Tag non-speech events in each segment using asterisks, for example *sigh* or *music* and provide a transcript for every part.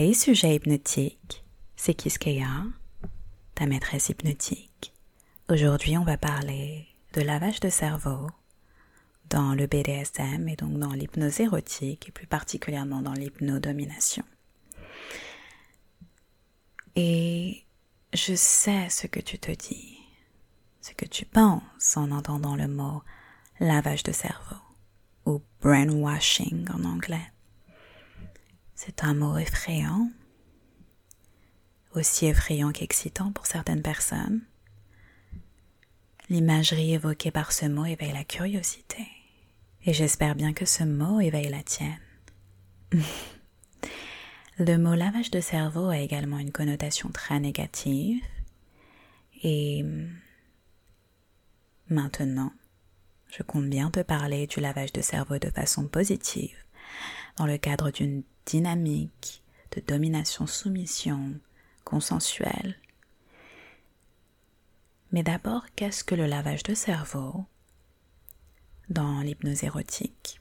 Hey sujet hypnotique, c'est Kiskeya, ta maîtresse hypnotique. Aujourd'hui, on va parler de lavage de cerveau dans le BDSM et donc dans l'hypnose érotique et plus particulièrement dans l'hypnodomination. Et je sais ce que tu te dis, ce que tu penses en entendant le mot lavage de cerveau ou brainwashing en anglais. C'est un mot effrayant, aussi effrayant qu'excitant pour certaines personnes. L'imagerie évoquée par ce mot éveille la curiosité, et j'espère bien que ce mot éveille la tienne. *laughs* Le mot lavage de cerveau a également une connotation très négative, et maintenant, je compte bien te parler du lavage de cerveau de façon positive, dans le cadre d'une dynamique de domination-soumission consensuelle. Mais d'abord, qu'est-ce que le lavage de cerveau dans l'hypnose érotique?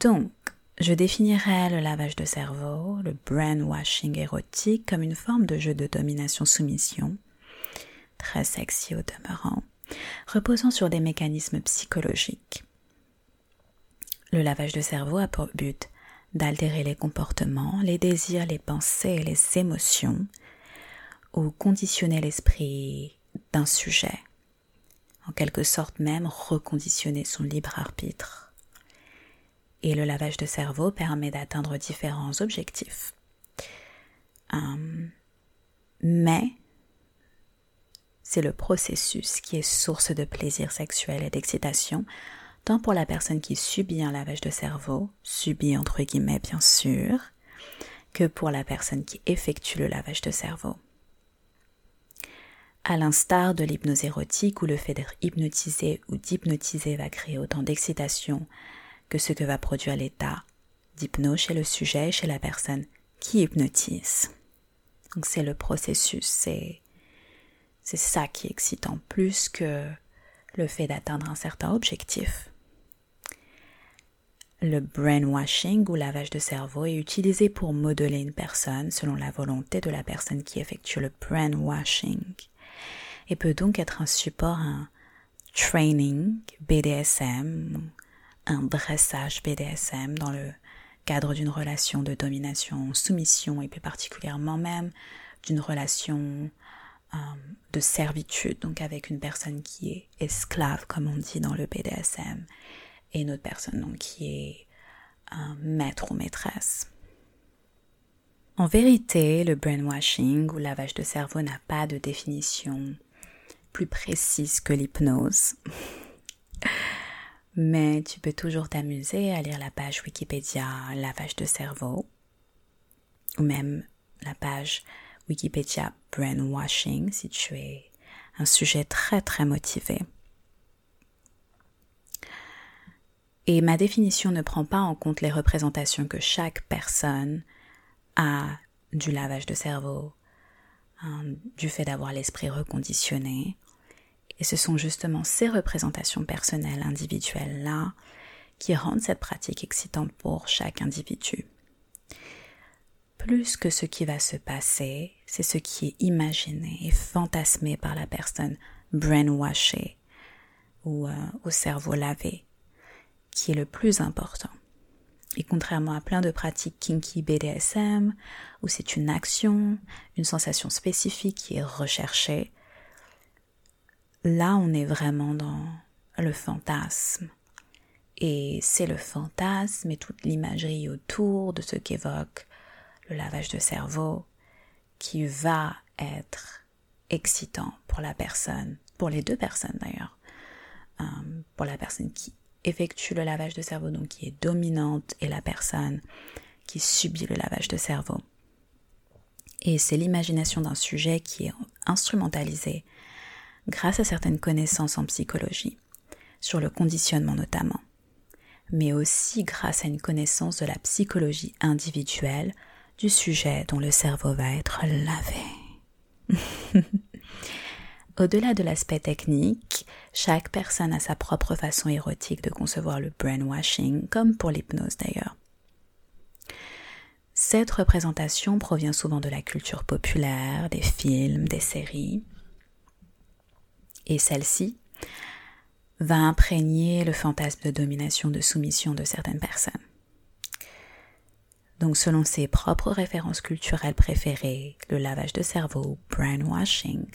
Donc, je définirais le lavage de cerveau, le brainwashing érotique, comme une forme de jeu de domination-soumission, très sexy au demeurant, reposant sur des mécanismes psychologiques. Le lavage de cerveau a pour but d'altérer les comportements, les désirs, les pensées et les émotions, ou conditionner l'esprit d'un sujet, en quelque sorte même reconditionner son libre arbitre. Et le lavage de cerveau permet d'atteindre différents objectifs. Hum, mais c'est le processus qui est source de plaisir sexuel et d'excitation tant pour la personne qui subit un lavage de cerveau, subit entre guillemets bien sûr, que pour la personne qui effectue le lavage de cerveau. À l'instar de l'hypnose érotique où le fait d'être hypnotisé ou d'hypnotiser va créer autant d'excitation que ce que va produire l'état d'hypnose chez le sujet et chez la personne qui hypnotise. Donc c'est le processus, c'est c'est ça qui est excitant plus que le fait d'atteindre un certain objectif. Le brainwashing ou lavage de cerveau est utilisé pour modeler une personne selon la volonté de la personne qui effectue le brainwashing et peut donc être un support un training BDSM, un dressage BDSM dans le cadre d'une relation de domination, soumission et plus particulièrement même d'une relation euh, de servitude, donc avec une personne qui est esclave comme on dit dans le BDSM et une autre personne donc, qui est un maître ou maîtresse. En vérité, le brainwashing ou lavage de cerveau n'a pas de définition plus précise que l'hypnose. *laughs* Mais tu peux toujours t'amuser à lire la page Wikipédia lavage de cerveau ou même la page Wikipédia brainwashing si tu es un sujet très très motivé. Et ma définition ne prend pas en compte les représentations que chaque personne a du lavage de cerveau, hein, du fait d'avoir l'esprit reconditionné. Et ce sont justement ces représentations personnelles, individuelles-là, qui rendent cette pratique excitante pour chaque individu. Plus que ce qui va se passer, c'est ce qui est imaginé et fantasmé par la personne brainwashée ou euh, au cerveau lavé qui est le plus important. Et contrairement à plein de pratiques kinky BDSM, où c'est une action, une sensation spécifique qui est recherchée, là on est vraiment dans le fantasme. Et c'est le fantasme et toute l'imagerie autour de ce qu'évoque le lavage de cerveau qui va être excitant pour la personne, pour les deux personnes d'ailleurs, euh, pour la personne qui effectue le lavage de cerveau, donc qui est dominante, et la personne qui subit le lavage de cerveau. Et c'est l'imagination d'un sujet qui est instrumentalisé grâce à certaines connaissances en psychologie, sur le conditionnement notamment, mais aussi grâce à une connaissance de la psychologie individuelle du sujet dont le cerveau va être lavé. *laughs* Au-delà de l'aspect technique, chaque personne a sa propre façon érotique de concevoir le brainwashing, comme pour l'hypnose d'ailleurs. Cette représentation provient souvent de la culture populaire, des films, des séries. Et celle-ci va imprégner le fantasme de domination, de soumission de certaines personnes. Donc selon ses propres références culturelles préférées, le lavage de cerveau, brainwashing,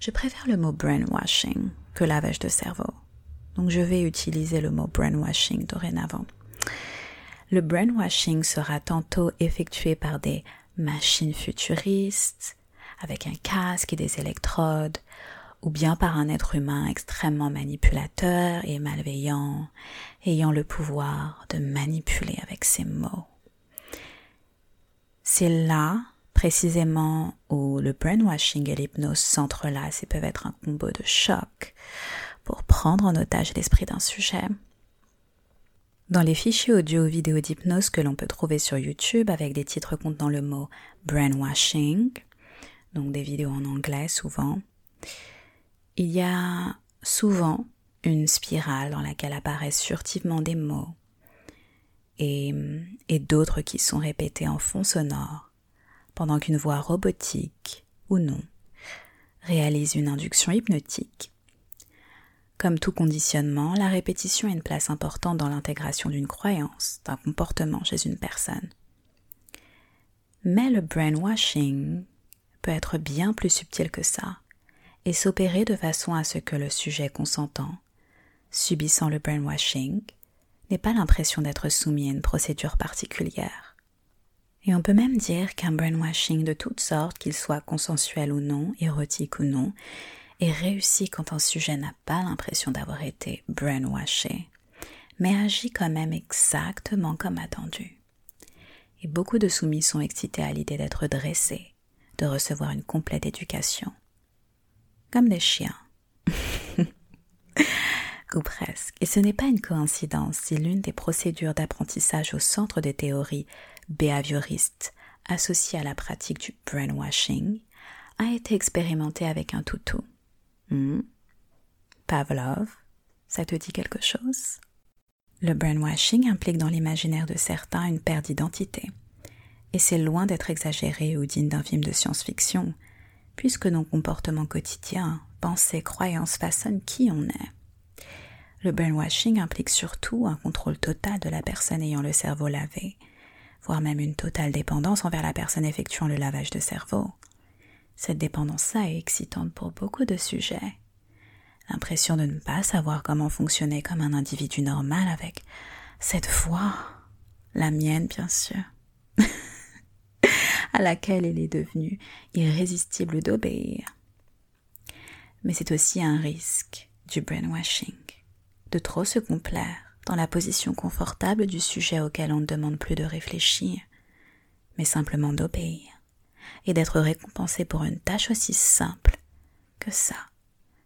je préfère le mot brainwashing que lavage de cerveau. Donc je vais utiliser le mot brainwashing dorénavant. Le brainwashing sera tantôt effectué par des machines futuristes, avec un casque et des électrodes, ou bien par un être humain extrêmement manipulateur et malveillant, ayant le pouvoir de manipuler avec ses mots. C'est là, précisément, où le brainwashing et l'hypnose s'entrelacent et peuvent être un combo de choc pour prendre en otage l'esprit d'un sujet. Dans les fichiers audio ou vidéo d'hypnose que l'on peut trouver sur YouTube avec des titres contenant le mot brainwashing, donc des vidéos en anglais souvent, il y a souvent une spirale dans laquelle apparaissent furtivement des mots et, d'autres qui sont répétés en fond sonore pendant qu'une voix robotique ou non réalise une induction hypnotique. Comme tout conditionnement, la répétition a une place importante dans l'intégration d'une croyance, d'un comportement chez une personne. Mais le brainwashing peut être bien plus subtil que ça et s'opérer de façon à ce que le sujet consentant, subissant le brainwashing, pas l'impression d'être soumis à une procédure particulière. Et on peut même dire qu'un brainwashing de toutes sortes, qu'il soit consensuel ou non, érotique ou non, est réussi quand un sujet n'a pas l'impression d'avoir été brainwashé, mais agit quand même exactement comme attendu. Et beaucoup de soumis sont excités à l'idée d'être dressés, de recevoir une complète éducation, comme des chiens. *laughs* Ou presque. Et ce n'est pas une coïncidence si l'une des procédures d'apprentissage au centre des théories behavioristes associées à la pratique du brainwashing a été expérimentée avec un toutou. Hmm? Pavlov, ça te dit quelque chose? Le brainwashing implique dans l'imaginaire de certains une perte d'identité. Et c'est loin d'être exagéré ou digne d'un film de science-fiction puisque nos comportements quotidiens, pensées, croyances façonnent qui on est. Le brainwashing implique surtout un contrôle total de la personne ayant le cerveau lavé, voire même une totale dépendance envers la personne effectuant le lavage de cerveau. Cette dépendance-là est excitante pour beaucoup de sujets. L'impression de ne pas savoir comment fonctionner comme un individu normal avec cette voix, la mienne bien sûr. *laughs* à laquelle il est devenu irrésistible d'obéir. Mais c'est aussi un risque du brainwashing, de trop se complaire dans la position confortable du sujet auquel on ne demande plus de réfléchir, mais simplement d'obéir, et d'être récompensé pour une tâche aussi simple que ça,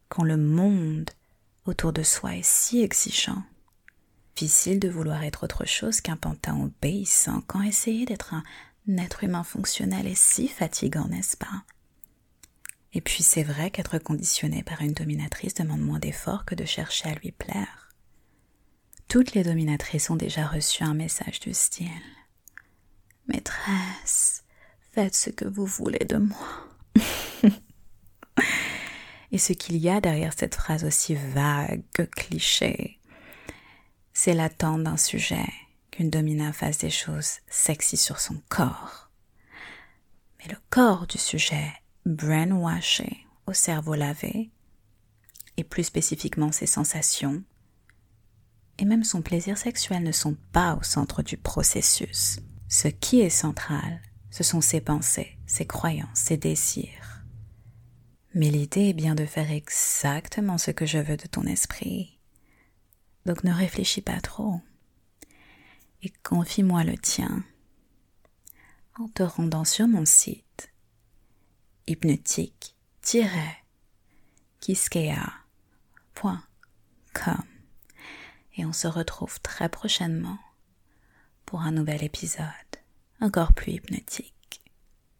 quand le monde autour de soi est si exigeant. Difficile de vouloir être autre chose qu'un pantin obéissant quand essayer d'être un N'être humain fonctionnel est si fatigant, n'est-ce pas? Et puis c'est vrai qu'être conditionné par une dominatrice demande moins d'efforts que de chercher à lui plaire. Toutes les dominatrices ont déjà reçu un message du style Maîtresse, faites ce que vous voulez de moi. *laughs* Et ce qu'il y a derrière cette phrase aussi vague que cliché, c'est l'attente d'un sujet qu'une domina fasse des choses sexy sur son corps. Mais le corps du sujet brainwashé au cerveau lavé, et plus spécifiquement ses sensations, et même son plaisir sexuel ne sont pas au centre du processus. Ce qui est central, ce sont ses pensées, ses croyances, ses désirs. Mais l'idée est bien de faire exactement ce que je veux de ton esprit. Donc ne réfléchis pas trop et confie-moi le tien en te rendant sur mon site hypnotique-kiskea.com et on se retrouve très prochainement pour un nouvel épisode encore plus hypnotique.